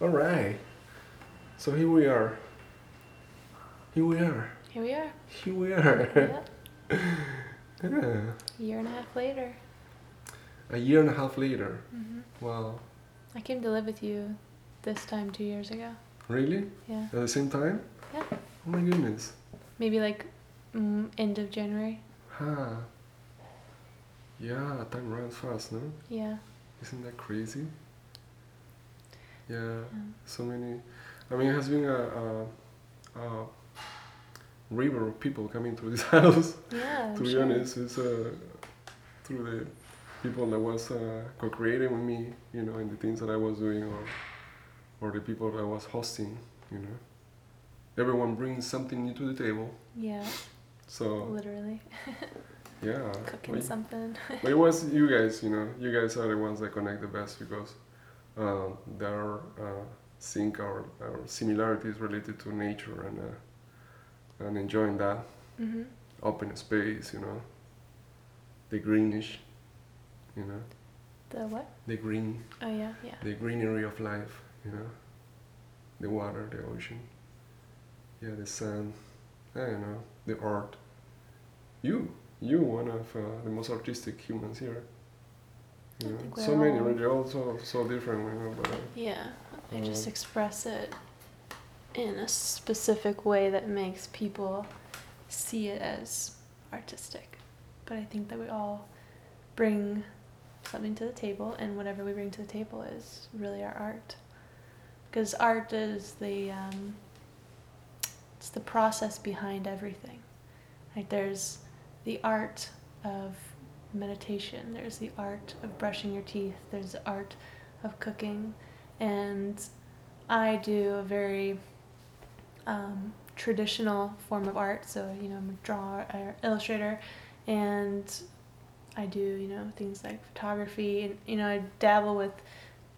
All right. So here we are. Here we are. Here we are. Here we are. Yeah. yeah. A year and a half later. A year and a half later. hmm Wow. I came to live with you this time two years ago. Really? Yeah. At the same time? Yeah. Oh my goodness. Maybe like mm, end of January. Huh. Yeah, time runs fast, no? Yeah. Isn't that crazy? Yeah. So many. I mean, it has been a, a, a river of people coming through this house. yeah. To be sure. honest, it's uh, through the people that was uh, co-creating with me, you know, and the things that I was doing, or or the people that I was hosting, you know. Everyone brings something new to the table, Yeah. so Literally yeah. cooking something. but it was you guys, you know, you guys are the ones that connect the best because there are uh, sync or, or similarities related to nature and uh, and enjoying that hmm open space, you know, the greenish, you know. The what? the green, Oh yeah. Yeah. the greenery of life, you know, the water, the ocean, yeah, the sun, I don't know, the art. You, you, one of uh, the most artistic humans here. You know, so we're many, they're all so, so different, you know. But uh, Yeah. I just Um, express it in a specific way that makes people see it as artistic. But I think that we all bring something to the table, and whatever we bring to the table is really our art. Because art is the um, it's the process behind everything. Like there's the art of meditation. There's the art of brushing your teeth. There's the art of cooking, and I do a very um, traditional form of art. So you know, I'm a drawer, or illustrator, and I do you know things like photography, and you know I dabble with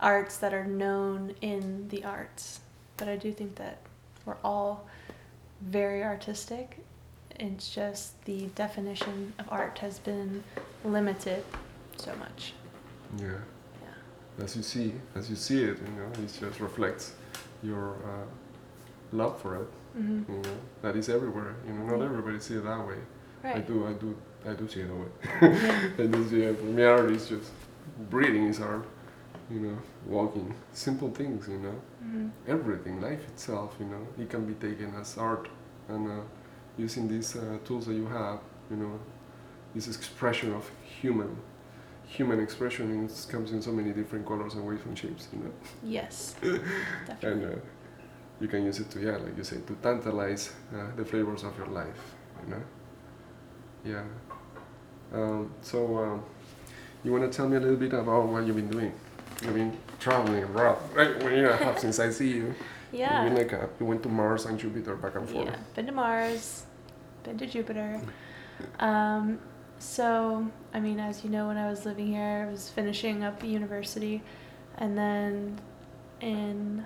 arts that are known in the arts. But I do think that we're all very artistic. It's just the definition of art has been limited so much. yeah, Yeah. as you see, as you see it, you know, it just reflects your uh, love for it. hmm You know, that is everywhere. You know, not Yeah. everybody see it that way. I do, I do, I do see it that way. Yeah. I do see it. For me, art is just breathing is art. You know, walking, simple things. You know, hmm everything, life itself. You know, it can be taken as art, and uh, using these uh, tools that you have. You know, this expression of human, human expression is, comes in so many different colors and ways and shapes. You know, Yes. and Definitely. uh, you can use it to yeah, like you say, to tantalize uh, the flavors of your life. You know. Yeah. Um, so, um, you want to tell me a little bit about what you've been doing? You've been traveling abroad, right? Well, you have since I see you. Yeah. You've like a, you went to Mars and Jupiter back and forth. Yeah. Been to Mars, been to Jupiter. Um, so, I mean, as you know, when I was living here, I was finishing up university, and then in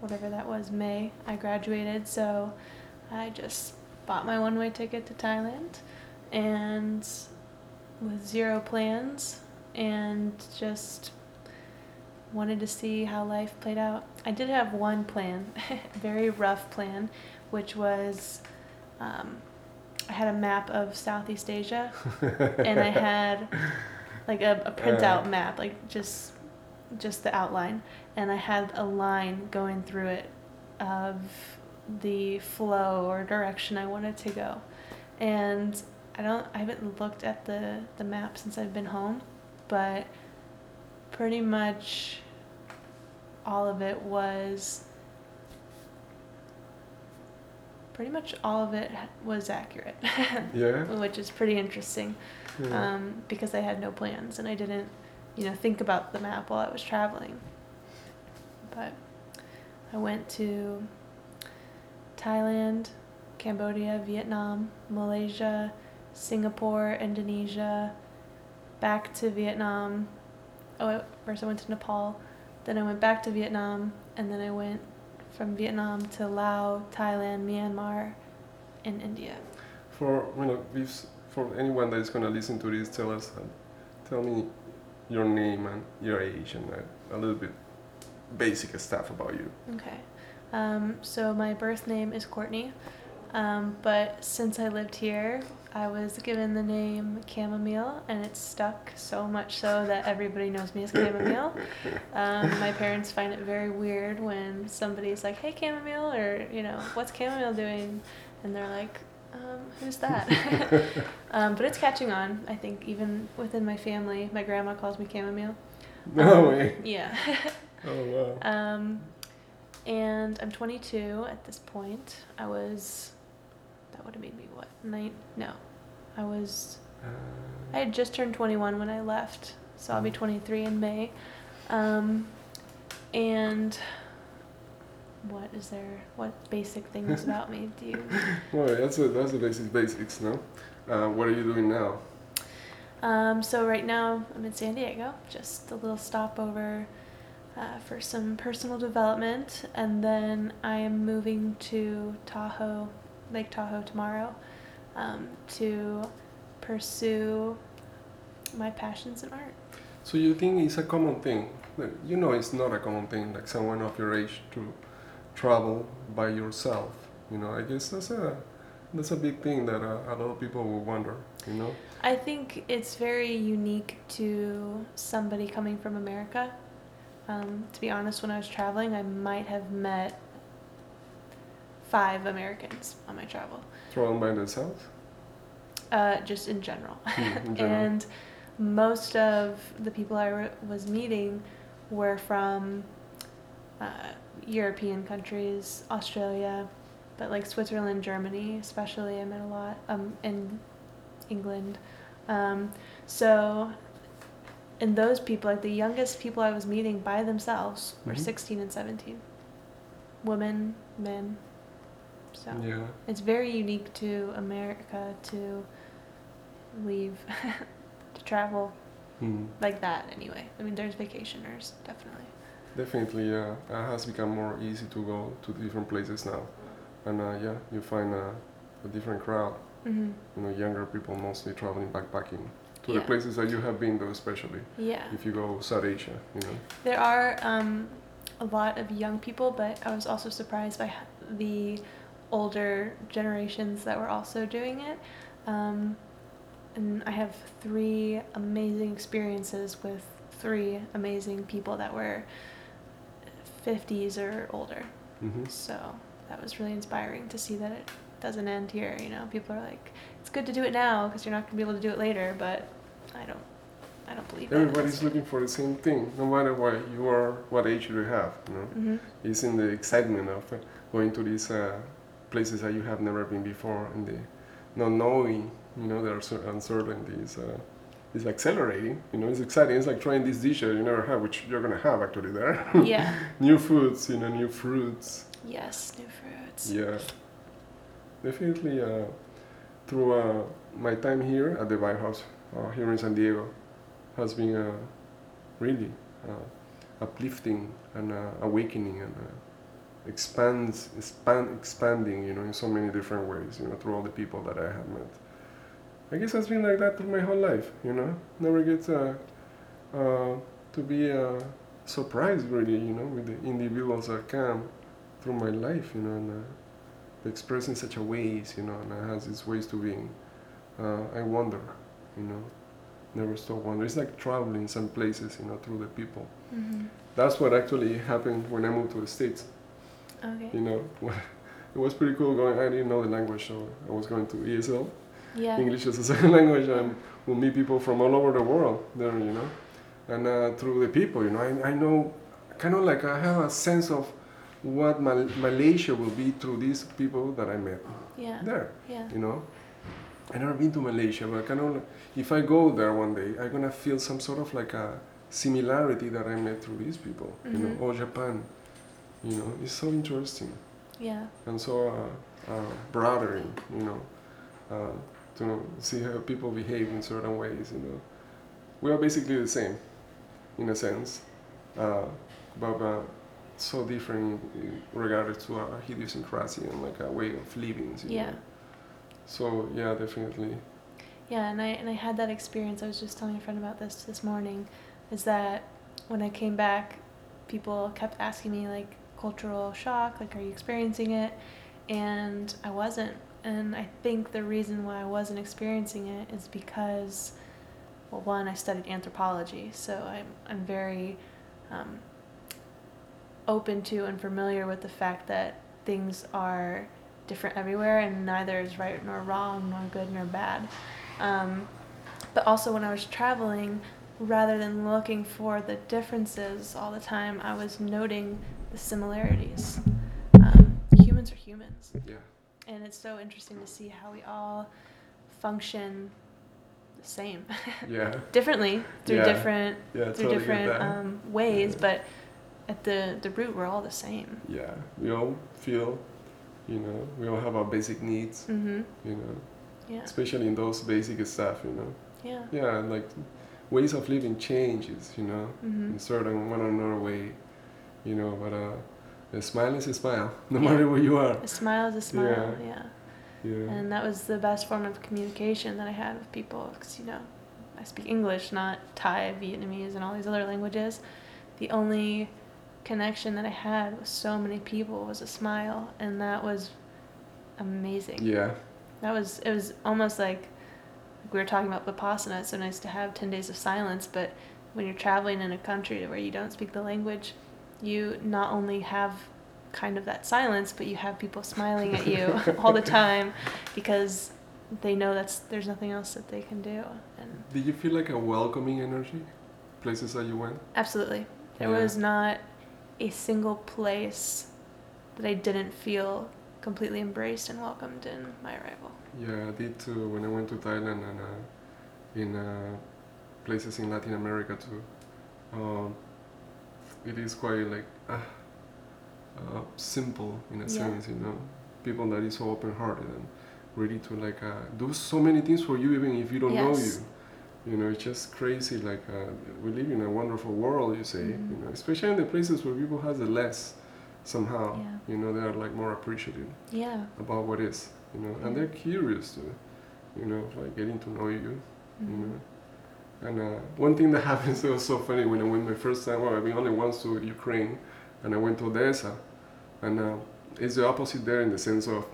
whatever that was, May, I graduated. So, I just bought my one way ticket to Thailand and with zero plans and just wanted to see how life played out. I did have one plan, very rough plan, which was um, I had a map of Southeast Asia and I had like a, a printout map, like just just the outline, and I had a line going through it of the flow or direction I wanted to go. And I don't I haven't looked at the the map since I've been home, but pretty much all of it was pretty much all of it was accurate, Yeah. which is pretty interesting yeah. um, because I had no plans and I didn't, you know, think about the map while I was traveling. But I went to Thailand, Cambodia, Vietnam, Malaysia, Singapore, Indonesia, back to Vietnam. Oh, first I went to Nepal, then I went back to Vietnam, and then I went from Vietnam to Laos, Thailand, Myanmar, and India. For you know, if, for anyone that is gonna listen to this, tell us, uh, tell me your name and your age and uh, a little bit basic stuff about you. Okay. Um, so my birth name is Courtney, um, but since I lived here, I was given the name Chamomile, and it's stuck so much so that everybody knows me as Chamomile. Um, my parents find it very weird when somebody's like, "Hey, Chamomile," or you know, "What's Chamomile doing?" and they're like, um, "Who's that?" um, but it's catching on. I think even within my family, my grandma calls me Chamomile. No Um, way. Yeah. Oh wow. Um, and I'm 22 at this point. I was, that would have made me what? Nine? No, I was. I had just turned 21 when I left, so I'll be 23 in May. Um, and what is there? What basic things about me do you? Well, that's a, that's the basic basics, no? Uh, what are you doing now? Um, so right now I'm in San Diego, just a little stopover uh, for some personal development, and then I am moving to Tahoe, Lake Tahoe tomorrow, um, to pursue my passions in art. So you think it's a common thing? You know, it's not a common thing. Like someone of your age to travel by yourself. You know, I guess that's a that's a big thing that uh, a lot of people will wonder. You know. I think it's very unique to somebody coming from America. Um, to be honest, when I was traveling, I might have met five Americans on my travel. Traveling by themselves. uh, just in general. Hmm, in general. and most of the people I re- was meeting were from uh, European countries, Australia, but like Switzerland, Germany, especially. I met a lot um, in England. Um, so, and those people, like the youngest people I was meeting by themselves, were Mhm. 16 and 17. Women, men. So Yeah. it's very unique to America to leave to travel Hmm. like that anyway. I mean, there's vacationers, definitely. Definitely, yeah. It has become more easy to go to different places now, and uh, yeah, you find uh, a different crowd. hmm You know, younger people mostly traveling backpacking to the places that you have been, though, especially Yeah. if you go South Asia. You know. There are um, a lot of young people, but I was also surprised by the older generations that were also doing it. Um, and I have three amazing experiences with three amazing people that were 50s or older. hmm So that was really inspiring to see that it doesn't end here. You know, people are like, it's good to do it now because you're not going to be able to do it later. But I don't, I don't believe that. Everybody's looking for the same thing, no matter what you are, what age you have. You know, hmm it's in the excitement of going to these uh, places that you have never been before, and the not knowing. You know, there are cer- uncertainties. Uh, it's accelerating. You know, it's exciting. It's like trying this dish that you never had, which you're gonna have actually there. yeah. new foods, you know, new fruits. Yes, new fruits. Yeah, definitely. Uh, through uh, my time here at the White House uh, here in San Diego, has been uh, really uh, uplifting and uh, awakening and uh, expands, expand, expanding. You know, in so many different ways. You know, through all the people that I have met. I guess it's been like that through my whole life. You know, never get uh, uh, to be uh, surprised really. You know, with the individuals that come through my life, you know, and uh, they express in such a ways, you know, and it has its ways to being. Uh, I wonder, you know, never stop wondering. It's like traveling some places, you know, through the people. hmm That's what actually happened when I moved to the States, Okay. you know. it was pretty cool going, I didn't know the language, so I was going to ESL, Yeah. English as a second language, and we'll meet people from all over the world there, you know. And uh, through the people, you know, I, I know, kind of like I have a sense of what Mal- Malaysia will be through these people that I met Yeah. there, Yeah. you know. I never been to Malaysia, but kind of, if I go there one day, I'm gonna feel some sort of like a similarity that I met through these people, you know, Mhm. or Japan, you know. It's so interesting Yeah. and so uh, uh, brothering, you know, uh, to see how people behave in certain ways, you know. We are basically the same, in a sense, uh, but uh, so different in regard to our idiosyncrasy and like a way of living. You Yeah. Know? So yeah, definitely. Yeah, and I and I had that experience. I was just telling a friend about this this morning, is that when I came back people kept asking me like cultural shock, like are you experiencing it? And I wasn't. And I think the reason why I wasn't experiencing it is because, well, one, I studied anthropology, so I'm I'm very um, open to and familiar with the fact that things are different everywhere and neither is right nor wrong nor good nor bad. Um, but also when I was traveling, rather than looking for the differences all the time, I was noting the similarities. Um, humans are humans. Yeah. And it's so interesting to see how we all function the same. Yeah. Differently through Yeah. different Yeah. through totally different um, ways, Yeah. but at the the root we're all the same. yeah. We all feel, you know, we all have our basic needs, Mhm. you know, Yeah. especially in those basic stuff, you know. Yeah. Yeah, and like ways of living changes, you know, Mhm. in certain one or another way, you know. But uh, a smile is a smile, no Yeah. matter where you are. A smile is a smile. Yeah. Yeah. Yeah. And that was the best form of communication that I had with people because, you know, I speak English, not Thai, Vietnamese, and all these other languages. The only connection that I had with so many people was a smile, and that was amazing. yeah. That was, it was almost like we were talking about Vipassana. It's so nice to have 10 days of silence, but when you're traveling in a country where you don't speak the language, you not only have kind of that silence, but you have people smiling at you all the time because they know that's there's nothing else that they can do. And Did you feel like a welcoming energy, places that you went? absolutely, there Yeah. was not a single place that I didn't feel completely embraced and welcomed in my arrival. Yeah, I did too when I went to Thailand and uh, in uh, places in Latin America too. Um, it is quite like uh, uh, simple in a Yeah. sense, you know. People that is so open-hearted and ready to like uh, do so many things for you even if you don't know you. You know, it's just crazy. Like uh, we live in a wonderful world, you say. Mhm. You know, especially in the places where people has the less somehow. Yeah. You know, they are like more appreciative Yeah. about what is, you know, and they're curious to, you know, like getting to know you, you Mhm. know. And uh, one thing that happens that was so funny when I went my first time, well, I've been only once to Ukraine, and I went to Odessa, and uh, it's the opposite there in the sense of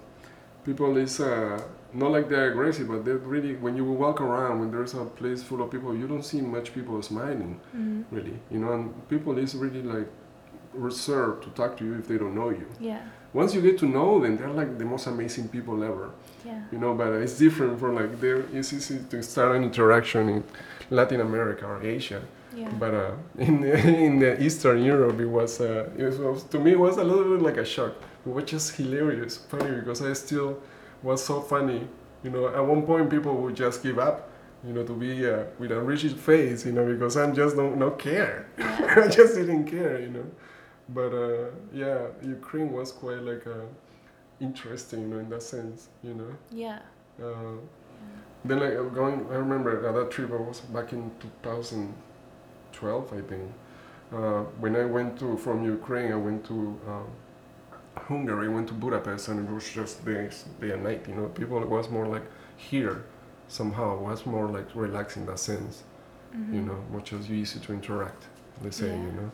people is uh, not like they're aggressive, but they're really when you walk around when there's a place full of people, you don't see much people smiling Mhm. really, you know, and people is really like reserved to talk to you if they don't know you Yeah. once you get to know them, they're like the most amazing people ever. Yeah. You know, but it's different from like there. It's easy to start an interaction in Latin America or Asia, Yeah. but uh, in the, in the Eastern Europe, it was, uh, it was to me it was a little bit like a shock. It was just hilarious, funny because I still was so funny. You know, at one point people would just give up. You know, to be uh, with a rigid face. You know, because I'm just don't not care. Yeah. I just didn't care. You know. But uh, yeah, Ukraine was quite like uh, interesting, you know, in that sense, you know. Yeah. Uh, then like I'm going, I remember uh, that trip I was back in 2012, I think. Uh, when I went to from Ukraine, I went to um, Hungary, went to Budapest, and it was just day, day and night. You know, people it was more like here, somehow it was more like relaxed in that sense. Mhm. You know, much as easy to interact. They say, Yeah. you know.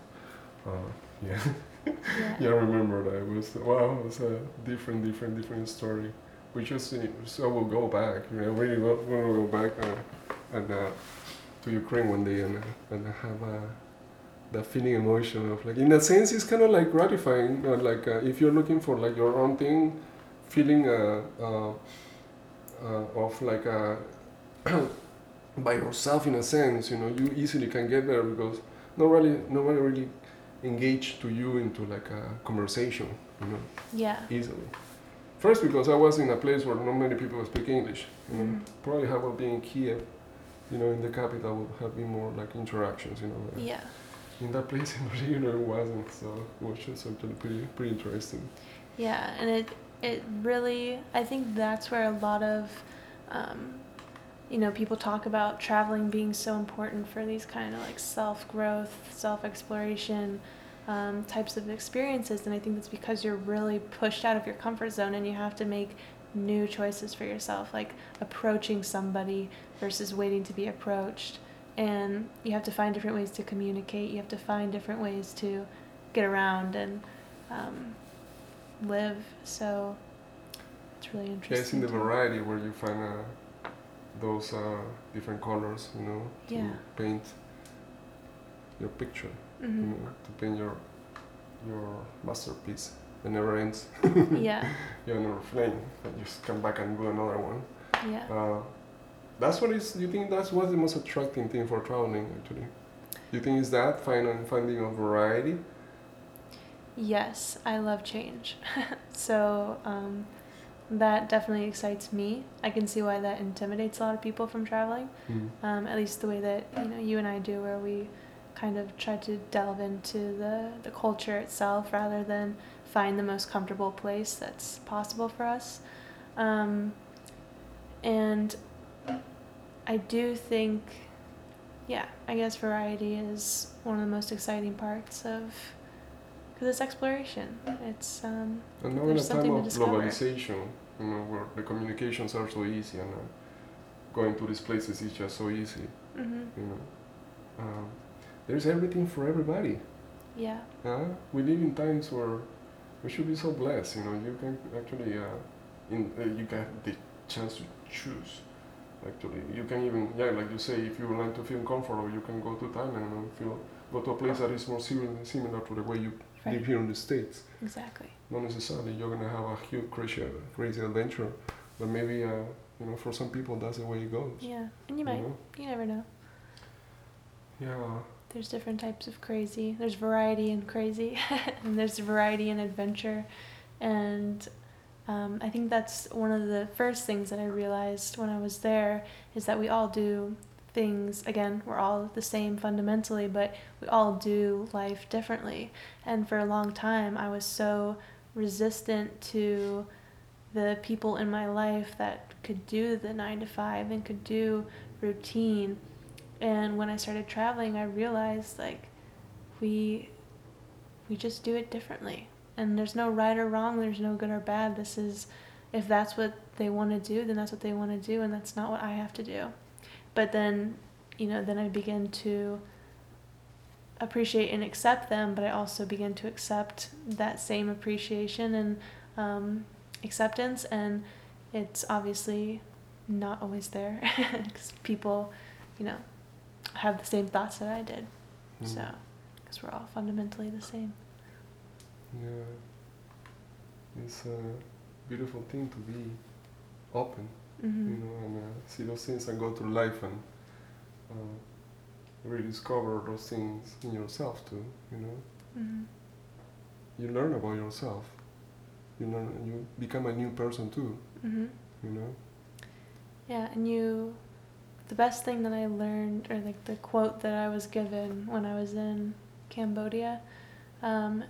Uh, yeah. Yeah. Yeah, I remember that. It was wow, it was a different, different, different story. We just so we'll go back. You know, we will we'll go back uh, and uh, to Ukraine one day and and have uh, that feeling emotion of like in a sense it's kind of like gratifying. Uh, like uh, if you're looking for like your own thing, feeling uh, uh, uh, of like uh, by yourself in a sense. You know, you easily can get there because nobody nobody really engage to you into like a conversation, you know, Yeah. easily. First, because I was in a place where not many people speak English. You know, Mhm. probably had well been in Kiev, you know, in the capital would have been more like interactions, you know. Yeah. In that place in particular, it wasn't, so it was just something pretty, pretty interesting. Yeah, and it it really I think that's where a lot of um, you know people talk about traveling being so important for these kind of like self growth, self exploration um, types of experiences, and I think that's because you're really pushed out of your comfort zone and you have to make new choices for yourself, like approaching somebody versus waiting to be approached. And you have to find different ways to communicate. You have to find different ways to get around and um, live. So it's really interesting. Yeah, it's in the variety where you find uh, those uh, different colors, you know, to Yeah. paint your picture, Mhm. know, to paint your your masterpiece. It never ends. yeah, you're never flame. And you just come back and do another one. yeah. Uh, that's what is. You think that's what's the most attracting thing for traveling, actually? You think is that finding finding a variety? Yes, I love change. so um, that definitely excites me. I can see why that intimidates a lot of people from traveling. Mm. Um, at least the way that you know you and I do, where we kind of try to delve into the the culture itself rather than find the most comfortable place that's possible for us. Um, and I do think, yeah, I guess variety is one of the most exciting parts of because it's exploration. It's um, And now in a time of globalization, you know, where the communications are so easy and uh, going to these places is just so easy, mhm, you know. Um, there's everything for everybody. yeah, Huh? We live in times where we should be so blessed, you know. You can actually, uh, in uh, you get the chance to choose. Actually, you can even, yeah, like you say, if you like to feel comfortable, you can go to Thailand and feel go to a place that is more similar, similar to the way you right, live here in the states. exactly. Not necessarily you're gonna have a huge crazy, crazy adventure, but maybe, uh, you know, for some people that's the way it goes. Yeah, and you you might, know? you never know. Yeah. There's different types of crazy. There's variety in crazy, and there's variety in adventure. And um, I think that's one of the first things that I realized when I was there is that we all do things, again, we're all the same fundamentally, but we all do life differently. And for a long time, I was so resistant to the people in my life that could do the nine to five and could do routine and when i started traveling i realized like we we just do it differently. And there's no right or wrong there's no good or bad. This is if that's what they want to do then that's what they want to do and that's not what i have to do. But then you know then i begin to appreciate and accept them but i also begin to accept that same appreciation and um, acceptance and it's obviously not always there. Because people you know have the same thoughts that i did Mm. so because we're all fundamentally the same Yeah. It's a beautiful thing to be open, hmm you know, and uh, see those things and go through life and uh, rediscover those things in yourself too, you know. hmm You learn about yourself. You learn, you become a new person too, hmm you know. Yeah, and you, the best thing that I learned, or like the quote that I was given when I was in Cambodia, um,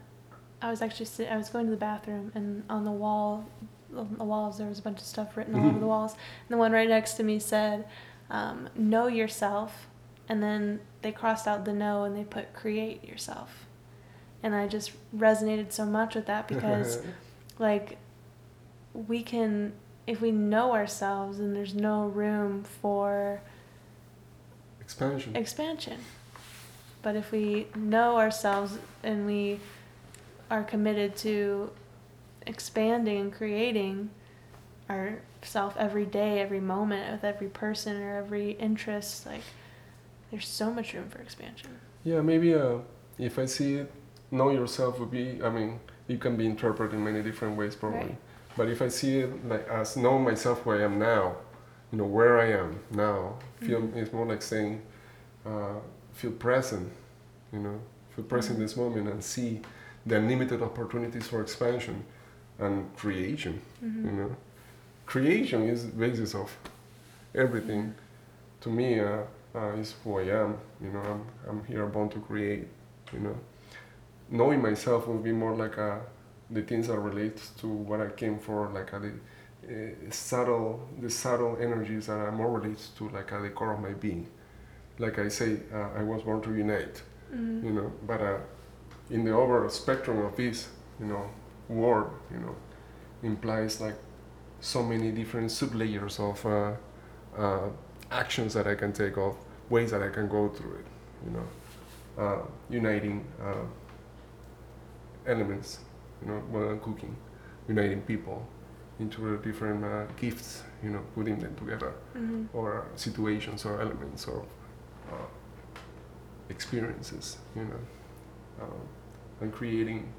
I was actually sit- I was going to the bathroom, and on the wall, on the walls there was a bunch of stuff written all over the walls, and the one right next to me said, um, "Know yourself," and then they crossed out the "know" and they put "create yourself," and I just resonated so much with that because like we can if we know ourselves then there's no room for expansion. expansion but if we know ourselves and we are committed to expanding and creating ourself every day every moment with every person or every interest like there's so much room for expansion Yeah, maybe uh, if I see it, know yourself would be, I mean, it can be interpreted in many different ways probably. Right. But if I see it like as know myself where I am now, you know, where I am now, feel Mhm. it's more like saying, uh, feel present, you know, feel present in Mhm. this moment and see the unlimited opportunities for expansion and creation, hmm you know. Creation is the basis of everything to me uh, uh, is who I am. You know, I'm, I'm here born to create. You know, knowing myself will be more like uh the things that relate to what I came for, like uh, the uh, subtle, the subtle energies that are more related to like at the core of my being. Like I say, uh, I was born to unite. hmm You know, but uh, in the overall spectrum of this, you know, word, you know, implies like so many different sublayers of uh, uh, actions that I can take of ways that I can go through it, you know, uh, uniting uh, elements, you know, I'm cooking, uniting people into different uh, gifts, you know, putting them together, hmm or situations or elements or uh, experiences, you know, um, and creating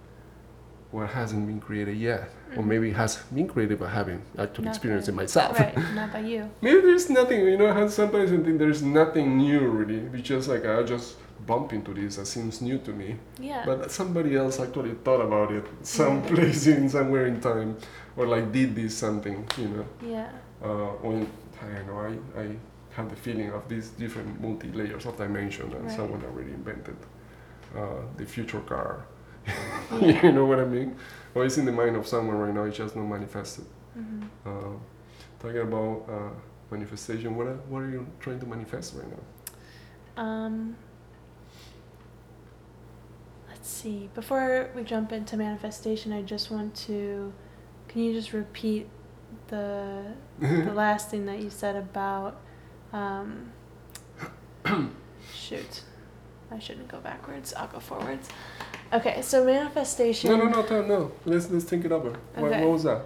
what hasn't been created yet, or Mhm. maybe has been created but haven't actually experienced it myself. Right, not by you. Maybe there's nothing, you know, sometimes I think there's nothing new really. It's just like I just bump into this that seems new to me. Yeah. But somebody else actually thought about it some Yeah. place in somewhere in time or like did this something, you know. yeah. Uh, when I don't know, I, I have the feeling of these different multi layers of dimension and Right. someone already invented uh, the future car. You know what I mean? Or it's in the mind of someone right now, it's just not manifested. hmm Uh, talking about uh, manifestation, what are, what are you trying to manifest right now? Um, let's see. Before we jump into manifestation, I just want to. Can you just repeat the the last thing that you said about? Um, shoot, I shouldn't go backwards. I'll go forwards. Okay, so manifestation. No, no, no, no, no. Let's let's think it over. What, Okay. what was that?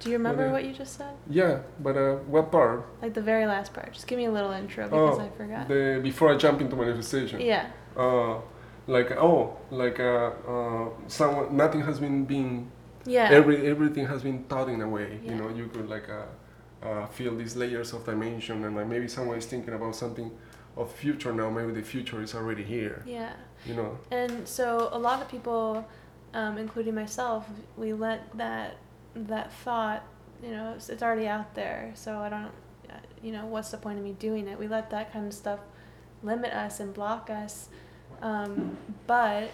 Do you remember What, uh, what you just said? Yeah, but uh, what part? Like the very last part. Just give me a little intro because Oh, I forgot. The before I jump into manifestation. Yeah. Uh, like oh, like uh, uh, someone nothing has been being Yeah. every everything has been thought in a way. Yeah. You know, you could like uh, uh, feel these layers of dimension, and like maybe someone is thinking about something of future now. Maybe the future is already here. yeah. You know. And so a lot of people, um, including myself, we let that that thought, you know, it's, it's already out there. So I don't, uh, you know, what's the point of me doing it? We let that kind of stuff limit us and block us. Um, but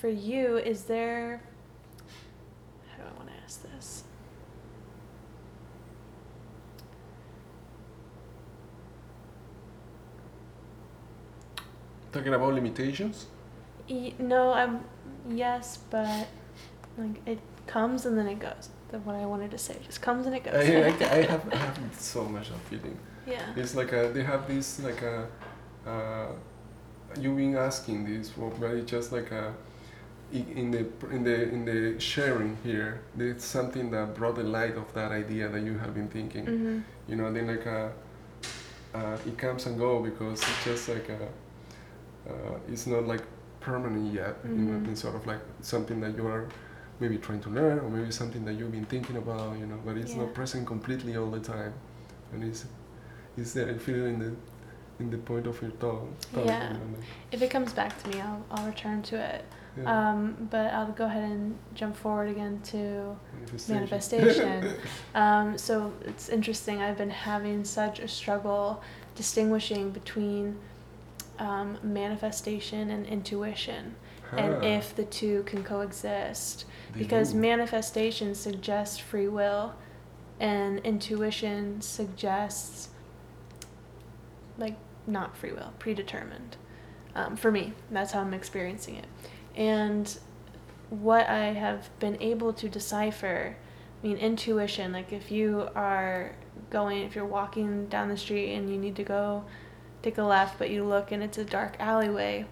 for you, is there? How do I want to ask this? Talking about limitations. E- no, I'm yes, but like it comes and then it goes. That's what I wanted to say. It just comes and it goes. I, I, I have I have so much of feeling. yeah. It's like a, they have this like a, uh, you've been asking this, for, but it's just like a, in the in the in the sharing here, there's something that brought the light of that idea that you have been thinking. hmm You know, then like a, uh, it comes and go because it's just like a, uh, it's not like permanent yet. You know, Mhm. it's sort of like something that you are maybe trying to learn, or maybe something that you've been thinking about. You know, but it's Yeah. not present completely all the time, and it's it's there. You feel it in the in the point of your thought, Yeah. You know, like, If it comes back to me, I'll I'll return to it. yeah, Um, but I'll go ahead and jump forward again to manifestation. manifestation. um, so it's interesting. I've been having such a struggle distinguishing between um, manifestation and intuition, and Ah, if the two can coexist. they because do. manifestation suggests free will and intuition suggests like not free will predetermined um, for me. That's how i'm experiencing it. And what i have been able to decipher i mean intuition like if you are going if you're walking down the street and you need to go take a left but you look and it's a dark alleyway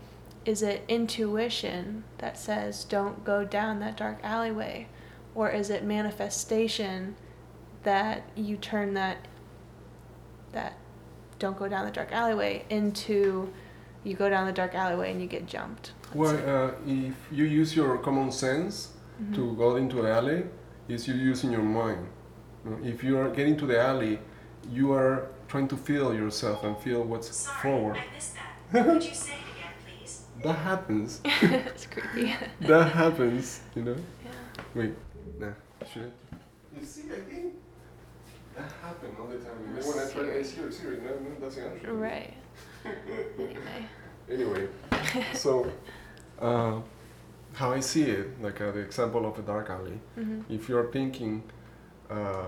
is it intuition that says don't go down that dark alleyway or is it manifestation that you turn that that don't go down the dark alleyway into you go down the dark alleyway and you get jumped let's Well, uh, if you use your common sense Mhm. to go into the alley, is you using your mind. If you are getting to the alley, you are trying to feel yourself and feel what's Sorry, forward. I missed that. Could you say it again, please? That happens. it's creepy that happens. You know. yeah Wait. Nah. Should I? You see, I think that happens all the time. When I try, I see, see, no, no, doesn't answer. right anyway Anyway, so uh, how I see it, like uh, the example of a dark alley. hmm If you're thinking, uh,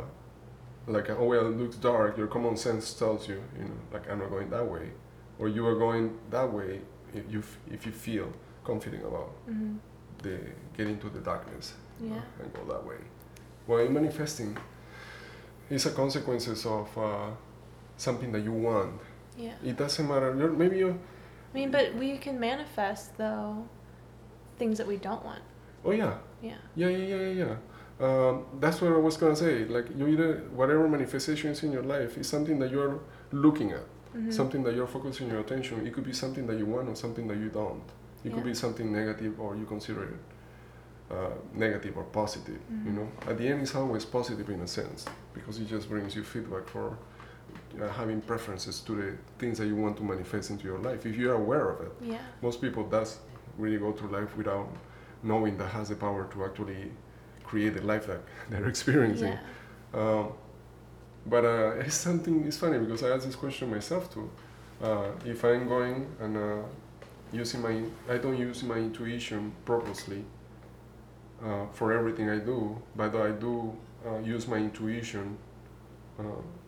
like, oh well, it looks dark, your common sense tells you, you know, like I'm not going that way, or you are going that way if you f- if you feel confident about hmm the getting to the darkness yeah and go that way. Well, in manifesting, it's a consequences of uh, something that you want. yeah It doesn't matter. You're, maybe you I mean, but we can manifest though things that we don't want. Oh yeah, Yeah. yeah, yeah, yeah, yeah. yeah. Um, that's what I was gonna say. Like you either whatever manifestation is in your life is something that you're looking at, Mhm. something that you're focusing your attention. It could be something that you want or something that you don't. It could be something negative or you consider it uh, negative or positive. You Mhm. know, at the end, it's always positive in a sense because it just brings you feedback for uh, having preferences to the things that you want to manifest into your life. If you're aware of it, Yeah. most people does really go through life without knowing that has the power to actually create the life that they're experiencing. Yeah. Um, but uh, it's something. It's funny because I ask this question myself too. Uh, if I'm going and uh, using my, I don't use my intuition purposely uh, for everything I do, but I do uh, use my intuition uh,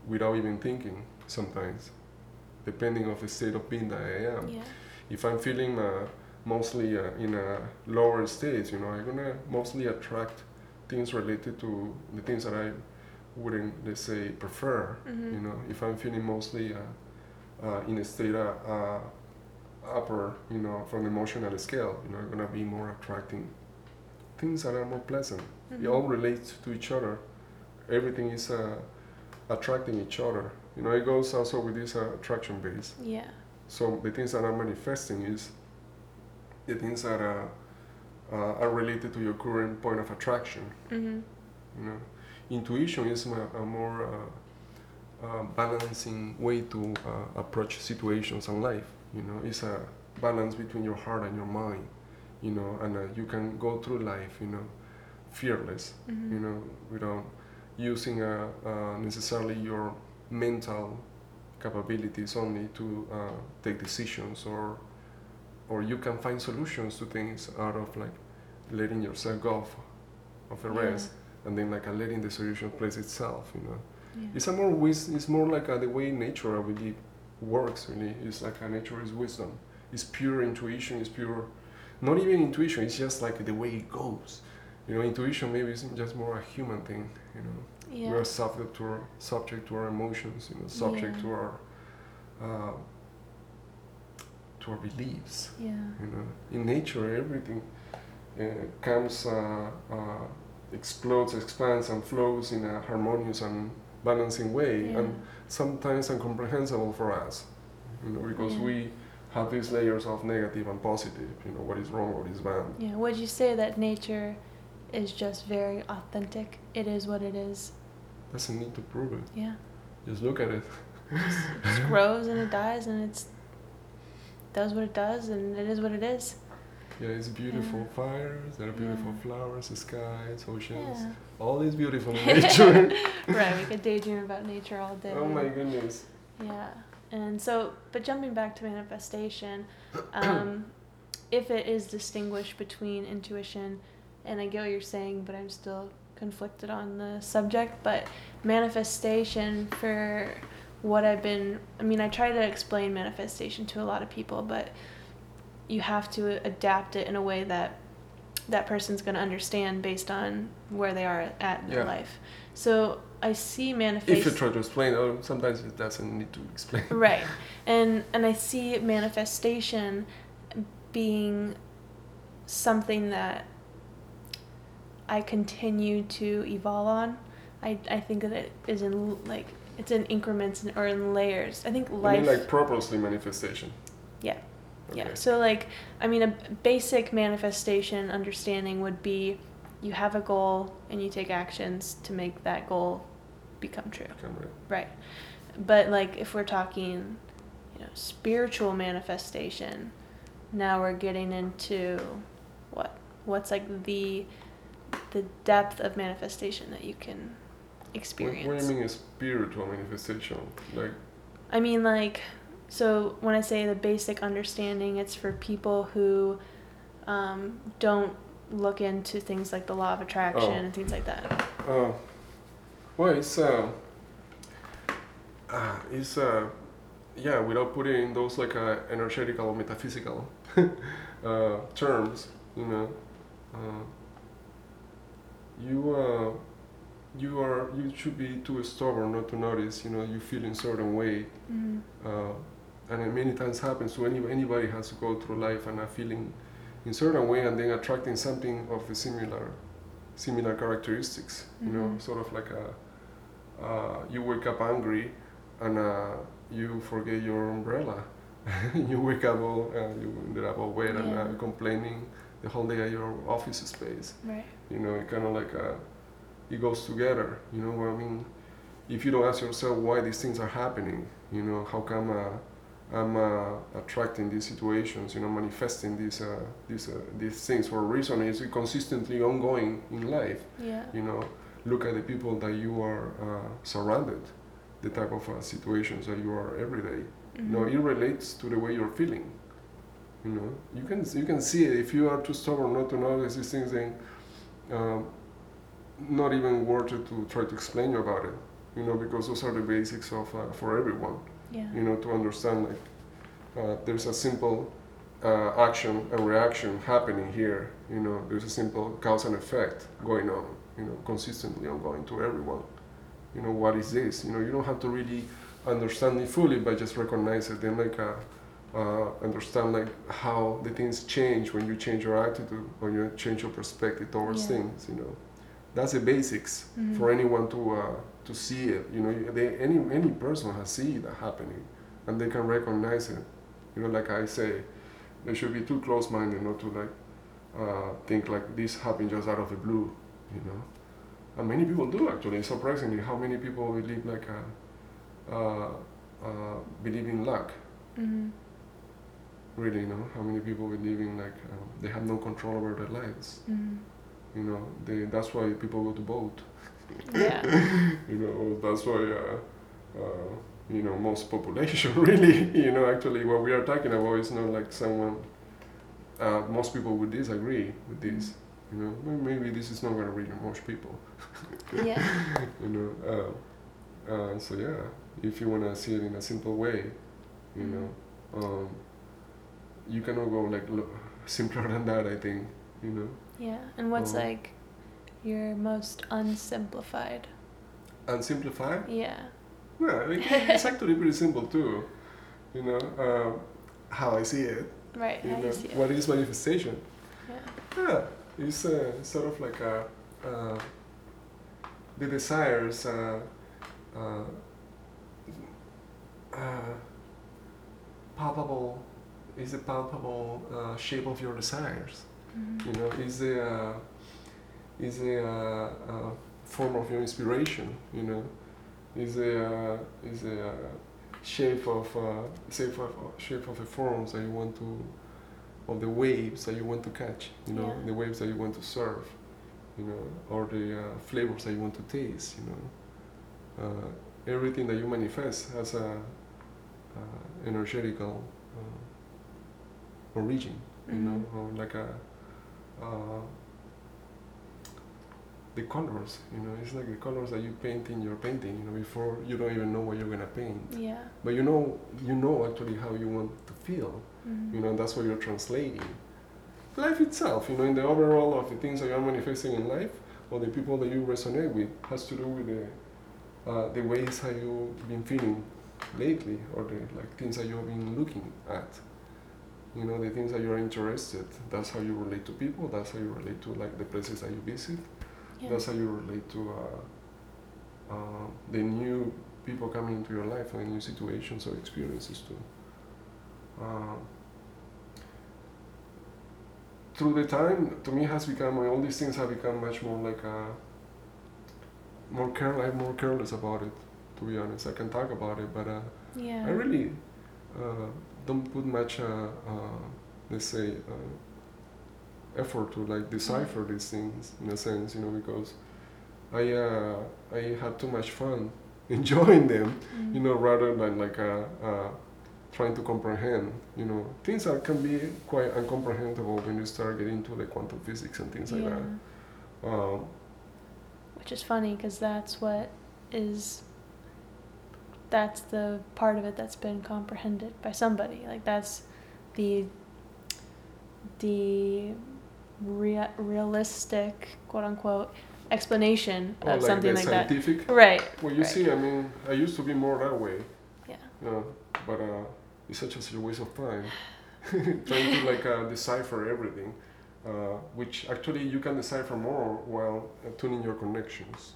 without even thinking sometimes, depending of the state of being that I am Yeah. if I'm feeling uh, mostly uh, in a lower state, you know, I'm gonna mostly attract things related to the things that I wouldn't, let's say, prefer. Mhm. You know, if I'm feeling mostly uh, uh, in a state uh, uh, upper, you know, from the emotional scale, you know, I'm gonna be more attracting things that are more pleasant. It Mhm. all relates to each other. Everything is uh, attracting each other. You know, it goes also with this uh, attraction base. Yeah. So the things that are manifesting is the things that are, uh, are related to your current point of attraction. Mhm. You know, intuition is a, a more uh, uh, balancing way to uh, approach situations in life. You know, it's a balance between your heart and your mind. You know, and uh, you can go through life. You know, fearless. Mhm. You know, without using uh, uh, necessarily your mental capabilities only to uh, take decisions or or you can find solutions to things out of like letting yourself go off of a Yeah. rest and then like uh, letting the solution place itself you know Yeah. it's a more wis- it's more like uh, the way nature I believe works really it's like a nature is wisdom it's pure intuition it's pure not even intuition it's just like the way it goes you know intuition maybe is just more a human thing you know Yeah. we're subject to our subject to our emotions, you know, subject Yeah. to our uh, to our beliefs. Yeah. You know, in nature, everything uh, comes, uh, uh, explodes, expands, and flows in a harmonious and balancing way, Yeah. and sometimes incomprehensible for us. You know, because we have these layers of negative and positive. You know, what is wrong, what is bad. Yeah. Would you say that nature is just very authentic? It is what it is. Doesn't need to prove it. Yeah. Just look at it. It just grows and it dies and it's does what it does and it is what it is. Yeah, it's beautiful Yeah. fires, there are beautiful Yeah. flowers, skies, oceans. Yeah. All is beautiful nature. right. We could daydream about nature all day. oh my goodness. Yeah. And so, but jumping back to manifestation, um, if it is distinguished between intuition, and I get what you're saying, but I'm still conflicted on the subject, but manifestation for what I've been, I mean, I try to explain manifestation to a lot of people, but you have to adapt it in a way that that person's going to understand based on where they are at in their life. So I see manifestation. If you try to explain, oh, sometimes it doesn't need to explain. right and and i see manifestation being something that i continue to evolve on i i think that it is in like it's in increments or in layers i think life mean, like purposely manifestation. Yeah. yeah so like i mean a basic manifestation understanding would be you have a goal and you take actions to make that goal become true Come right. Right. But like if we're talking, you know, spiritual manifestation, now we're getting into what? What's like the the depth of manifestation that you can What, experience? what do you mean a spiritual manifestation? Like, I mean like so when I say the basic understanding, it's for people who um, don't look into things like the law of attraction Oh. and things like that. uh, well, it's, uh, uh, it's, uh, yeah, without putting in those like uh, energetical or metaphysical uh, terms, you know, uh, you, uh, you are, you should be too stubborn not to notice, you know, you feel in certain way, Mm-hmm. uh, and it many times happens to any, anybody has to go through life and a feeling in certain way and then attracting something of the similar similar characteristics you know Mhm. sort of like a you wake up angry and uh, you forget your umbrella. You wake up all uh, you ended up all wet and uh, complaining the whole day at your office space. Right. you know it kind of like uh, it goes together you know what i mean? If you don't ask yourself why these things are happening you know how come uh, i'm uh, attracting these situations you know manifesting these uh, these uh, these things for a reason is consistently ongoing in life Yeah. you know look at the people that you are uh, surrounded the type of uh, situations that you are every day. You know Mhm. it relates to the way you're feeling you know? You can you can see it. If you are too stubborn not to notice these things then um, not even worth it to try to explain you about it you know because those are the basics of uh, for everyone Yeah. you know to understand like uh, there's a simple uh, action and reaction happening here you know? There's a simple cause and effect going on you know consistently ongoing to everyone. You know what is this? You know you don't have to really understand it fully but just recognize it then like uh, uh, understand like how the things change when you change your attitude or you change your perspective towards Yeah. things you know. That's the basics Mhm. for anyone to uh, to see it you know. They, any any person has see that happening and they can recognize it. You know like i say they should be too close-minded not to like uh, think like this happened just out of the blue you know? And many people do actually. Surprisingly how many people believe like uh, uh, uh, believe in luck? Mhm. really you know? How many people believe in like um, they have no control over their lives? Mhm. you know? They, that's why people go to vote Yeah. you know? That's why uh, uh, you know most population really you know actually what we are talking about is not like someone uh, most people would disagree with this you know May- maybe this is not going to reach most people Yeah. you know uh, uh, so yeah if you want to see it in a simple way you know um, you cannot go like lo- simpler than that i think you know Yeah. And what's Uh-huh. like your most unsimplified? unsimplified Yeah. Yeah, I mean, it's actually pretty simple too. You know, uh, how I see it. Right. You How know, you see it. what is manifestation? Yeah. Yeah, it's uh, sort of like a, uh, the desires, uh, uh, uh, palpable, is the palpable uh, shape of your desires. Mhm. You know, is the uh, is a uh, uh, form of your inspiration. You know, is a uh, is a uh, shape of uh, shape of shape of the forms that you want to, of the waves that you want to catch. You know, Yeah. the waves that you want to surf. You know, or the uh, flavors that you want to taste. You know, uh, everything that you manifest has a uh, energetical uh, origin. You know, Mhm. or like a uh, the colors, you know, it's like the colors that you paint in your painting, you know, before you don't even know what you're gonna paint. Yeah. But you know, you know actually how you want to feel, Mhm. you know, that's what you're translating. Life itself, you know, in the overall of the things that you're manifesting in life, or the people that you resonate with, has to do with the uh, the ways how you've been feeling lately, or the like things that you've been looking at. You know, the things that you're interested. That's how you relate to people. That's how you relate to like the places that you visit. Yeah. That's how you relate to uh, uh, the new people coming into your life and new situations or experiences too. Uh, through the time, to me, has become all these things have become much more like a more care. I'm more careless about it. To be honest, I can talk about it, but uh, yeah. I really uh, don't put much, uh, uh, let's say, uh, effort to like decipher these things in a sense, you know, because I uh, I had too much fun enjoying them, Mhm. you know, rather than like uh, uh, trying to comprehend, you know, things that can be quite uncomprehendable when you start getting into the quantum physics and things like that. Um, Which is funny because that's what is. That's the part of it that's been comprehended by somebody. Like that's the the rea- realistic quote unquote explanation or of like something like that. Right. Well, you right. see, I mean, I used to be more that way. Yeah. you know, but uh, it's such a, waste of time. trying to like uh, decipher everything, uh, which actually you can decipher more while uh, tuning your connections.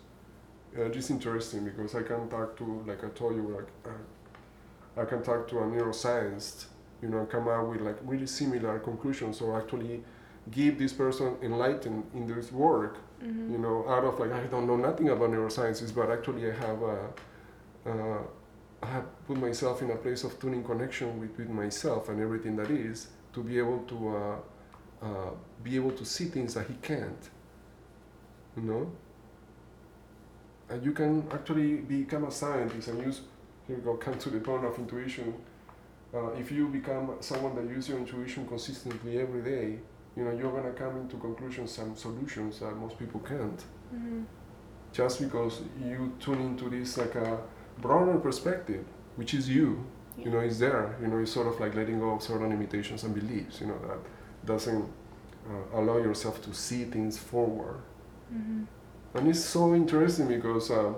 Uh, it's interesting because I can talk to, like I told you, like uh, I can talk to a neuroscientist, you know, come out with like really similar conclusions, or actually give this person enlightened in this work, Mhm. you know, out of like I don't know nothing about neurosciences, but actually I have uh, uh, I have put myself in a place of tuning connection with, with myself and everything that is to be able to uh, uh, be able to see things that he can't. You know. And you can actually become a scientist and use. Here we go. Come to the point of intuition. Uh, if you become someone that uses your intuition consistently every day, you know you're gonna come into conclusions and solutions that most people can't Mhm. just because you tune into this like a broader perspective, which is you. Yeah. You know, is there. You know, it's sort of like letting go of certain limitations and beliefs. You know that doesn't uh, allow yourself to see things forward. Mhm. And it's so interesting because uh,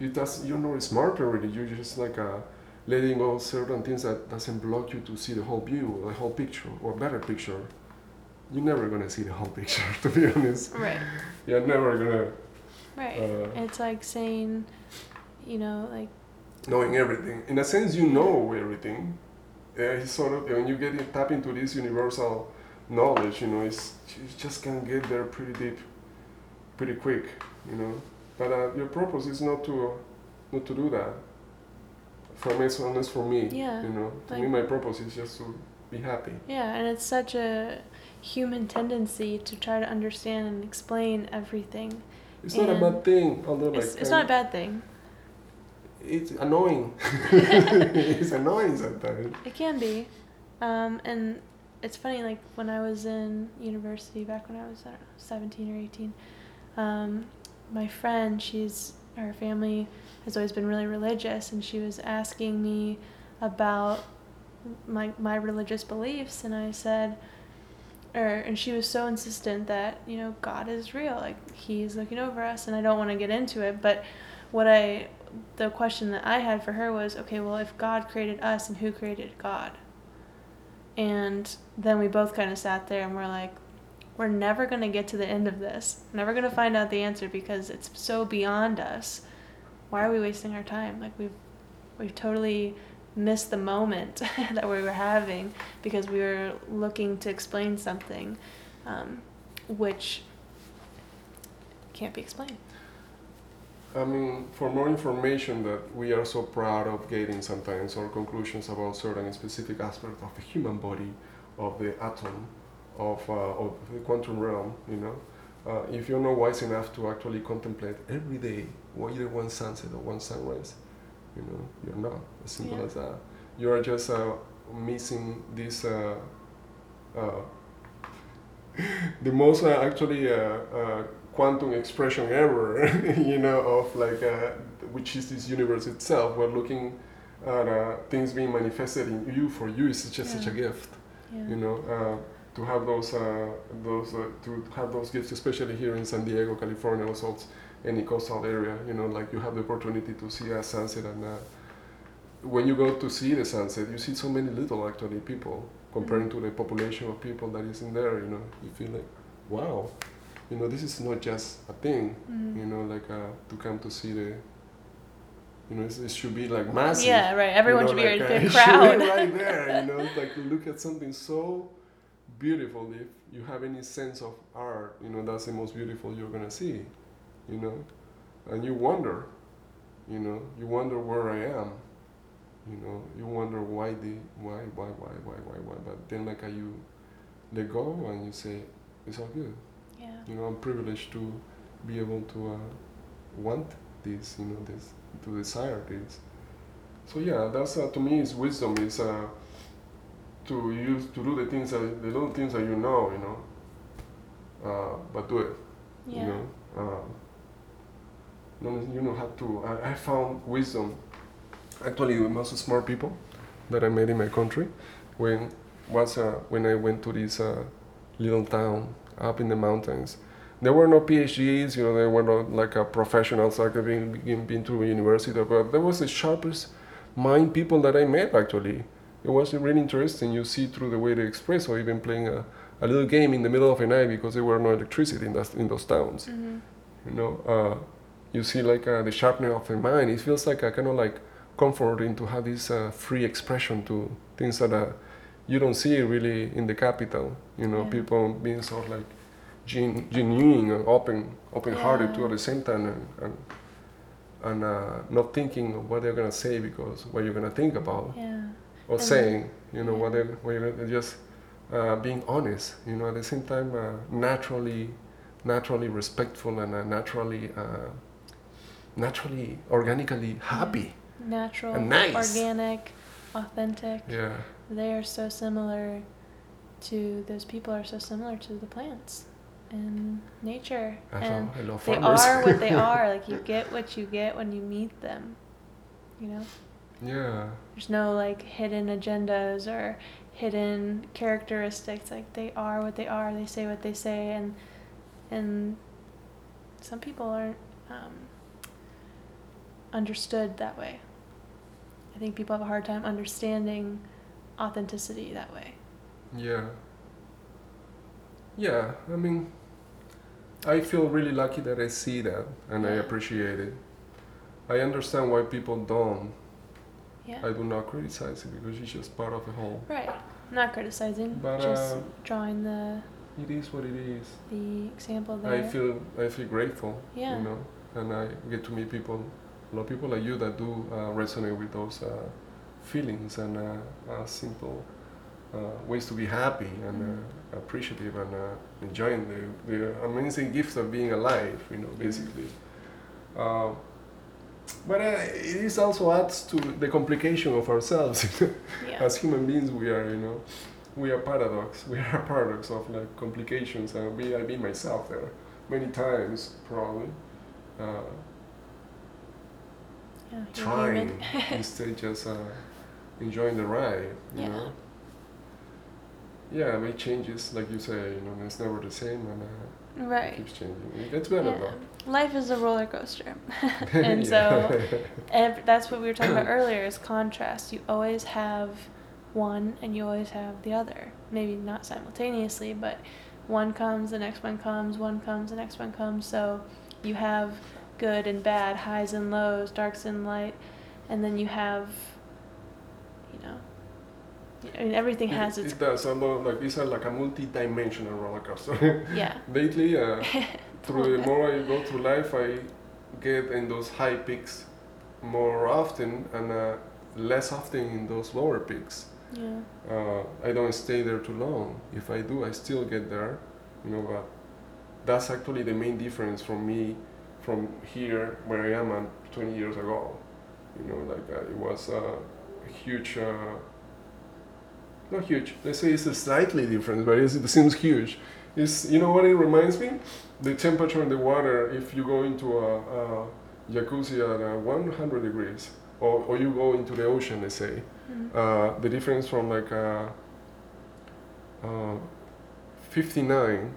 it does. You're not smarter really. You're just like uh, letting go of certain things that doesn't block you to see the whole view, the whole picture, or better picture. You're never gonna see the whole picture, to be honest. Right. You're never gonna Right. uh, it's like saying, you know, like knowing everything. In a sense, you know everything. Yeah, it's sort of when you get in, tap into this universal knowledge, you know, it's you just can get there pretty deep, pretty quick, you know. But uh, your purpose is not to not to do that. For me, it's unless for me, Yeah, you know. To me, my purpose is just to be happy. Yeah, and it's such a human tendency to try to understand and explain everything. It's not a bad thing, although like It's, it's not a bad thing. It's annoying. it's annoying sometimes. It can be. Um, and it's funny, like when I was in university back when I was, I don't know, 17 or 18, um, my friend, she's, her family has always been really religious, and she was asking me about my, my religious beliefs, and I said, or, and she was so insistent that, you know, God is real, like He's looking over us, and I don't want to get into it, but what I, the question that I had for her was, okay, well, if God created us, and who created God? And then we both kind of sat there and we're like, we're never going to get to the end of this. Never going to find out the answer because it's so beyond us. Why are we wasting our time? Like we've we've totally missed the moment that we were having because we were looking to explain something um, which can't be explained. I mean, for more information that we are so proud of getting sometimes, or conclusions about certain specific aspect of the human body, of the atom, of, uh, of the quantum realm, you know, uh, if you're not wise enough to actually contemplate every day, either one sunset or one sunrise, you know, you're not as simple Yeah. as that. You are just uh, missing this. Uh, uh, the most uh, actually uh, uh, quantum expression ever, you know, of like, uh, which is this universe itself. We're looking at uh, things being manifested in you for you is just such a gift, Yeah. you know. Uh, to have those, uh, those, uh, to have those gifts, especially here in San Diego, California, also it's any coastal area, you know, like you have the opportunity to see a sunset, and uh, when you go to see the sunset, you see so many little actually people comparing to the population of people that is in there. You know, you feel like, wow, you know, this is not just a thing. Mhm. You know, like uh, to come to see the. You know, it's, it should be like massive. Yeah, right. Everyone you know, should be like, a uh, big should be crowd. right there. You know, like look at something so beautiful. If you have any sense of art, you know, that's the most beautiful you're gonna see. You know, and you wonder. You know, you wonder where I am. You know, you wonder why the why why why why why why. But then like uh, you let go and you say it's all good. You know, I'm privileged to be able to uh, want this. You know, this to desire this. So yeah, that's uh, to me is wisdom is uh, to use to do the things that the little things that you know. You know, uh, but do it. Yeah. You know, um, you know how to. I, I found wisdom actually with most smart people that I met in my country when was uh, when I went to this uh, little town up in the mountains. There were no PhDs, you know, there were not like a professionals like being, being been to university, but there was the sharpest mind people that I met actually. it was really interesting. You see through the way they express, or even playing a, a little game in the middle of the night because there were no electricity in, that, in those towns. Mm-hmm. You know, uh, you see like uh, the sharpening of the mind. It feels like a kind of like comforting to have this uh, free expression to things that uh, you don't see it really in the capital. You know, Yeah. people being sort of like gen- genuine and open, open-hearted Yeah. too at the same time, and and, and uh, not thinking of what they're gonna say because what you're gonna think about Yeah. or And- saying. You know, what they what you're just uh, being honest. You know, at the same time, uh, naturally, naturally respectful and uh, naturally. Uh, naturally organically happy Natural, And nice. organic, authentic. yeah They are so similar to those people are so similar to the plants and nature. I and love, love they are what they are. Like you get what you get when you meet them. You know? yeah There's no like hidden agendas or hidden characteristics. Like they are what they are. They say what they say, and and some people aren't um, understood that way. I think people have a hard time understanding authenticity that way. yeah yeah i mean i feel really lucky that i see that and i appreciate it i understand why people don't Yeah. i do not criticize it because it's just part of the whole right. Not criticizing. But, just uh, drawing the it is what it is the example there. i feel i feel grateful Yeah. you know and i get to meet people a lot of people like you that do uh, resonate with those uh, feelings and uh, uh, simple uh, ways to be happy and uh, appreciative and uh, enjoying the, the amazing gift of being alive you know basically. Uh, but uh, it is also adds to the complication of ourselves. Yeah. as human beings we are you know we are paradox we are a paradox of like complications. And we i've been myself there many times probably. Uh, yeah. trying instead just uh, enjoying the ride you Yeah. know yeah it changes like you say you know it's never the same and uh, it keeps changing it gets better Yeah. Life is a roller coaster. and so ev- that's what we were talking about earlier is contrast. You always have one and you always have the other. Maybe not simultaneously, but one comes, the next one comes, one comes, the next one comes. So you have good and bad, highs and lows, darks and light, and then you have, you know, I mean, everything it, has its, it does a lot like it's a, like a multi-dimensional roller coaster yeah. lately uh, through the more I go through life, I get in those high peaks more often and uh, less often in those lower peaks. Yeah. Uh, I don't stay there too long. If I do, I still get there, you know. But that's actually the main difference from me, from here where I am and 20 years ago. You know, like uh, it was uh, huge. Uh, not huge. Let's say it's a slightly different, but it seems huge. It's you know what it reminds me? The temperature in the water. If you go into a, a jacuzzi at uh, 100 degrees, or, or you go into the ocean, let's say, Mhm. uh, the difference from like uh, uh, 59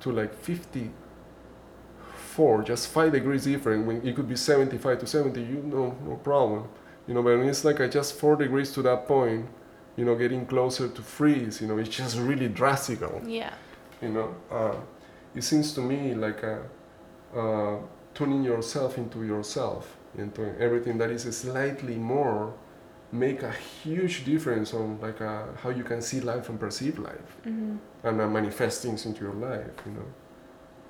to like 54, just five degrees different. When it could be 75 to 70, you know, no problem. You know, but it's like uh, just four degrees to that point, you know, getting closer to freeze, you know, it's just really drastical Yeah. you know uh, it seems to me like uh, uh, tuning yourself into yourself into everything that is slightly more make a huge difference on like uh, how you can see life and perceive life hmm and uh, manifest things into your life you know.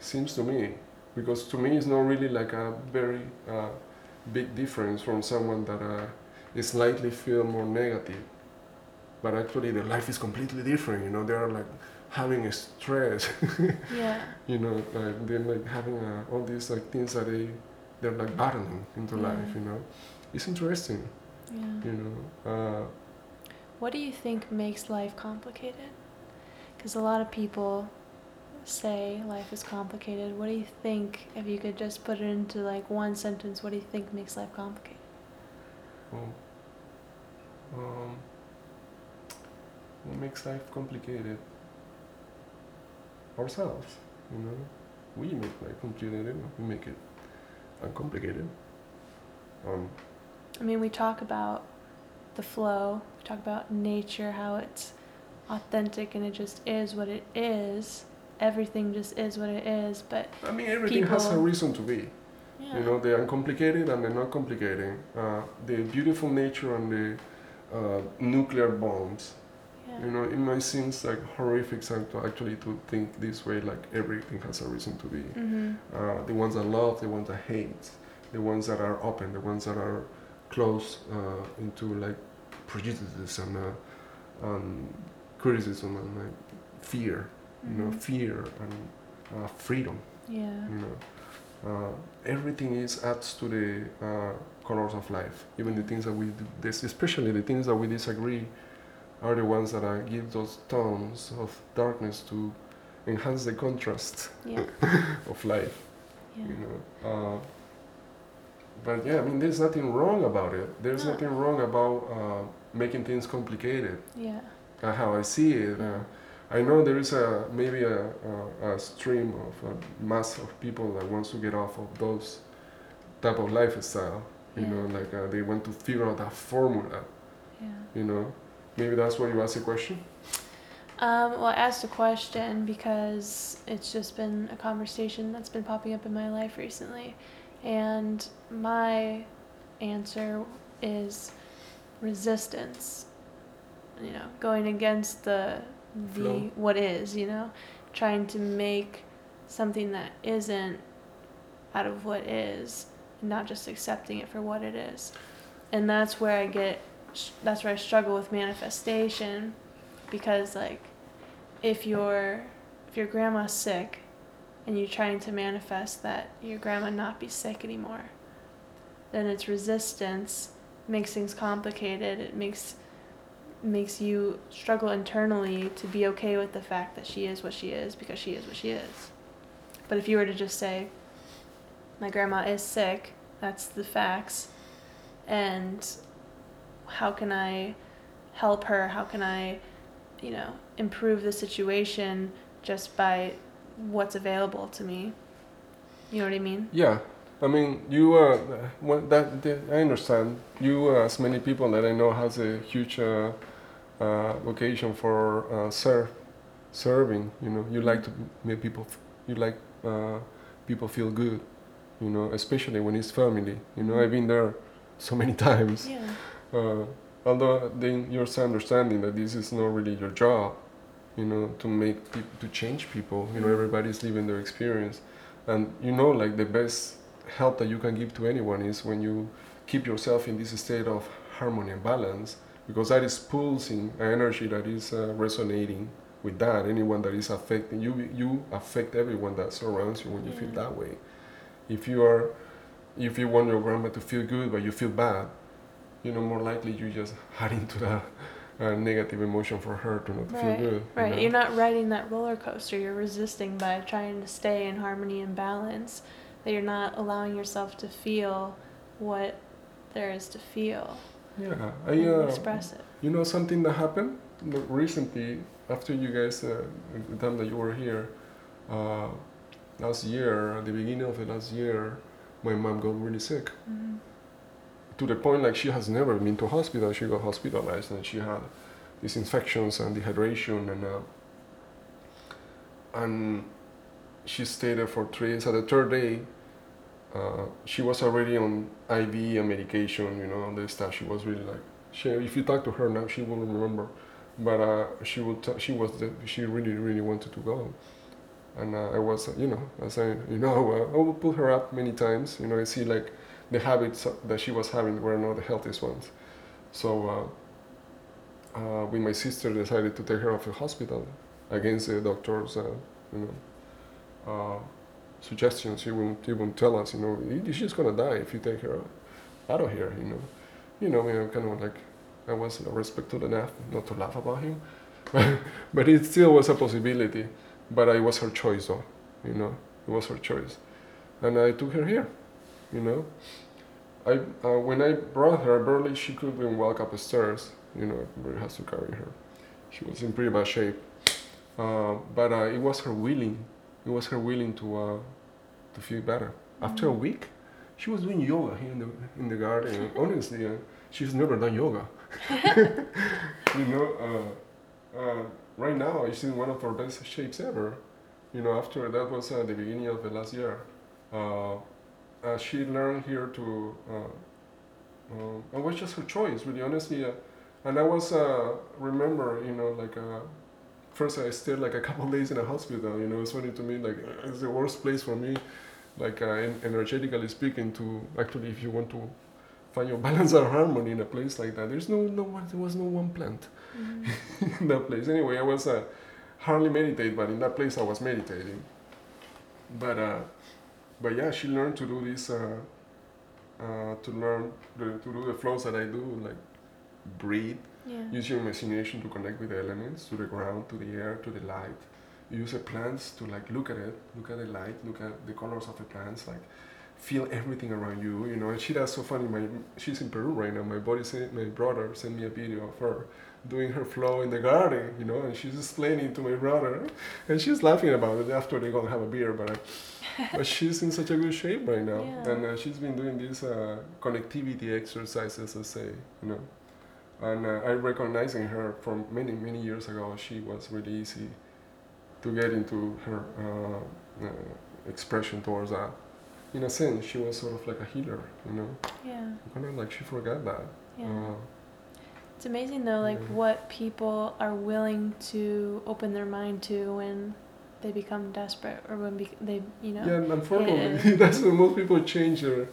Seems to me because to me it's not really like a very uh, big difference from someone that uh, is slightly feel more negative but actually their life is completely different you know they are like having a stress Yeah. you know like they're like having uh, all these like things that they they're like battling into Yeah. life you know it's interesting Yeah. you know uh, What do you think makes life complicated? Because a lot of people say life is complicated. What do you think, if you could just put it into like one sentence, what do you think makes life complicated? well, um, what makes life complicated ourselves you know we make life complicated we make it uncomplicated um, I mean, we talk about the flow. We talk about nature, how it's authentic and it just is what it is. Everything just is what it is. But I mean, everything has a reason to be. yeah, You know, the uncomplicated and the not complicated. Uh, the beautiful nature and the uh, nuclear bombs. yeah, You know, it might seem like horrific to actually to think this way, like everything has a reason to be. hmm Uh, the ones that love, the ones that hate, the ones that are open, the ones that are close uh, into like prejudices and, uh, and criticism and like fear. You know, Mhm. fear and uh, freedom. yeah, You know, uh, everything is adds to the uh, colors of life. Even the things that we, do, this, especially the things that we disagree, are the ones that uh, give those tones of darkness to enhance the contrast yeah, of life. yeah. You know, uh, but yeah, I mean, there's nothing wrong about it. There's No. nothing wrong about uh, making things complicated. yeah. Uh, how I see it. I know there is a maybe a, a, a stream of a mass of people that wants to get off of those type of lifestyle. You Yeah. know, like uh, they want to figure out that formula. yeah. You know, maybe that's why you asked the question. Um, well, I asked a question because it's just been a conversation that's been popping up in my life recently. And my answer is resistance. You know, going against the the Flow. what is, you know, trying to make something that isn't out of what is, not just accepting it for what it is. And that's where I get that's where I struggle with manifestation because like if your if your grandma's sick and you're trying to manifest that your grandma not be sick anymore then it's resistance makes things complicated it makes makes you struggle internally to be okay with the fact that she is what she is because she is what she is. But if you were to just say my grandma is sick that's the facts. And how can i help her? How can i you know improve the situation just by what's available to me? You know what i mean? Yeah, I mean, you uh, that I understand. You, uh, as many people that I know, has a huge uh, uh, vocation for uh, serve, serving. You know, you like to make people, f- you like uh, people feel good. You know, especially when it's family. You know, I've been there so many times. yeah Uh, although then you're understanding that this is not really your job, you know, to make people to change people. You know, everybody's living their experience, and you know, like the best help that you can give to anyone is when you keep yourself in this state of harmony and balance, because that is pulsing energy that is uh, resonating with that. Anyone that is affecting you, you affect everyone that surrounds you when you feel that way. If you are, if you want your grandma to feel good but you feel bad, you know, more likely you just add into that uh, negative emotion for her to not feel Right, good. you right know? you're not riding that roller coaster you're resisting by trying to stay in harmony and balance that you're not allowing yourself to feel what there is to feel Yeah, I, uh, express it you know something that happened recently after you guys, uh, the time that you were here, uh, last year, at the beginning of the last year, my mom got really sick. Mhm. to the point like she has never been to hospital. She got hospitalized and she had these infections and dehydration and uh, and she stayed there for three days. At the third day, uh, she was already on IV and medication. You know, all this stuff. She was really like she. If you talk to her now, she will remember. But uh, she would. T- she was. The, she really, really wanted to go. And uh, I was, you know, I said, you know, uh, I would put her up many times. You know, I see like the habits that she was having were not the healthiest ones. So uh, uh, when my sister decided to take her off the hospital against the doctor's, you know, suggestions, he wouldn't, he wouldn't tell us, you know, "Y- she's gonna die if you take her out of here, you know. You know, you know, kind of like I was respectful enough not to laugh about him, but it still was a possibility. But it was her choice, though, you know, it was her choice, and I took her here you know. I uh, when I brought her, barely she could even walk up the stairs. You know, everybody has to carry her. She was in pretty bad shape, uh, but uh, it was her willing. It was her willing to uh, to feel better. After a Mhm. week, she was doing yoga here in the in the garden. honestly, uh, she's never done yoga. you know, uh, uh, right now she's in one of her best shapes ever. You know, after that was uh, the beginning of the last year. Uh, uh, she learned here to, uh, it was just her choice, really honestly. Uh, and I was, uh, remember, you know, like, uh, first I stayed like a couple days in a hospital, you know, it's funny to me, like, it's the worst place for me, like, uh, en- energetically speaking, to actually, if you want to find your balance or harmony in a place like that, there's no, no one, there was no one plant Mhm. in that place. Anyway, I was uh, hardly meditate, but in that place I was meditating. But uh, but yeah, she learned to do this. Uh, uh, to learn the, to do the flows that I do, like breathe, Yeah. use your imagination to connect with the elements, to the ground, to the air, to the light. Use the plants to like look at it, look at the light, look at the colors of the plants, like feel everything around you. You know, and she does so funny. My she's in Peru right now. My body sent, my brother sent me a video of her doing her flow in the garden. You know, and she's explaining to my brother, and she's laughing about it after they go and have a beer. But but she's in such a good shape right now, Yeah. and uh, she's been doing these uh, connectivity exercises, I say. You know. And uh, I recognizing her from many many years ago. She was really easy to get into her uh, uh, expression towards that. In a sense, she was sort of like a healer, you know. Yeah. Kind of like she forgot that. Yeah. Uh, It's amazing though, like Yeah. what people are willing to open their mind to when they become desperate or when be- they, you know. Yeah, unfortunately, that's when most people change their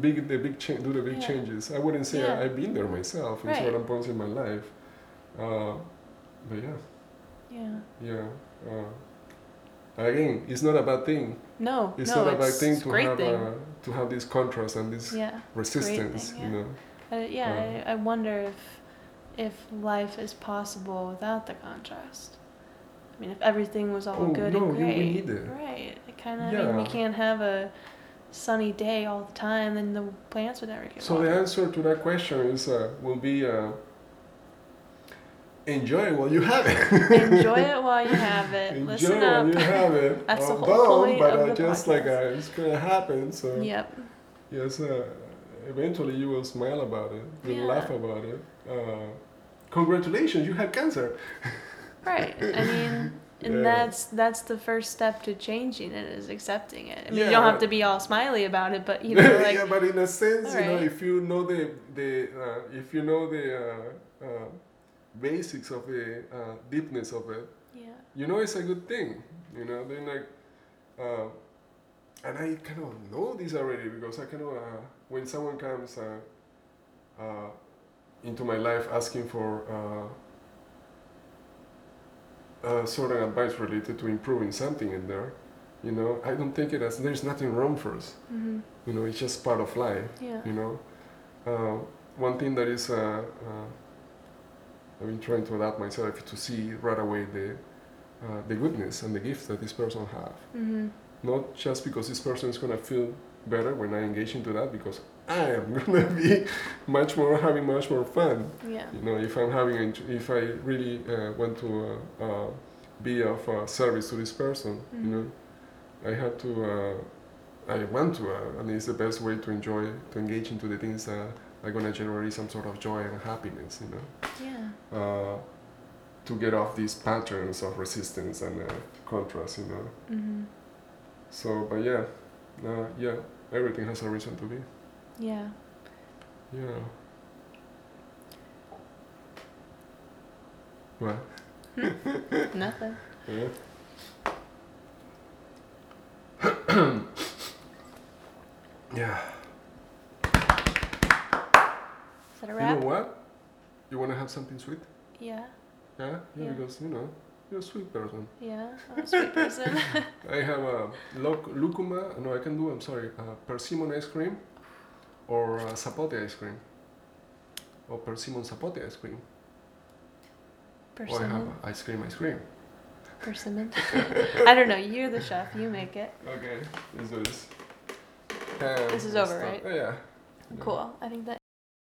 big, the big do the big Yeah. changes. I wouldn't say Yeah. I, I've been there myself in Right. certain points in my life, uh, but yeah, Yeah. yeah. Uh, again, it's not a bad thing. No, It's no, not a bad thing to have thing. Uh, to have this contrast and this yeah. resistance. thing, You know. Uh, yeah, Uh, I, I wonder if if life is possible without the contrast. I mean, if everything was all Oh, good no, and great, right? It kind of. I mean, we can't have a sunny day all the time, then the plants would never get So the answer to that question is uh, will be uh, enjoy it while you have it. Enjoy it while you have it. enjoy Listen it while up. you have it. That's the whole point but of uh, the just like uh, it's gonna happen. So Yep. yes, uh, eventually you will smile about it. You'll Yeah. laugh about it. Uh, congratulations, you have cancer. Right. I mean, and Yeah. that's that's the first step to changing it is accepting it. I mean, Yeah, you don't have to be all smiley about it, but you know, like yeah, but in a sense, you know, if you know the the uh, if you know the uh, uh, basics of the uh, deepness of it, yeah, you know it's a good thing you know then like uh, and i kind of know this already because i kind of uh, when someone comes uh, uh, into my life asking for uh, uh, sort of advice related to improving something in there you know i don't take it as there's nothing wrong first hmm you know it's just part of life yeah, you know. Uh, one thing that is uh, uh, I've been trying to adapt myself to see right away the uh, the goodness and the gifts that this person have. Hmm not just because this person is going to feel better when I engage into that because I am going to be much more having much more fun. Yeah, you know if I'm having if I really uh, want to uh, uh, be of uh, service to this person Mhm. you know I have to uh, I want to uh, and it's the best way to enjoy to engage into the things that are going to generate some sort of joy and happiness you know yeah, uh, to get off these patterns of resistance and uh, contrast you know hmm so but yeah uh, yeah everything has a reason to be yeah. yeah what Nothing. Yeah. yeah. Is that a You know what? You want to have something sweet? Yeah, Yeah? Yeah, Yeah. because, you know, you're a sweet person. yeah. I'm a sweet person. I have a loc- lucuma, no, I can do, I'm sorry, uh, persimmon ice cream or uh, zapote ice cream. Or persimmon zapote ice cream. Or I have Persimmon. uh, ice cream, ice cream. Persimmon. I don't know. You're the chef. You make it. Okay, let's do this. This is over, stuff. right? Oh, yeah. Cool. I think that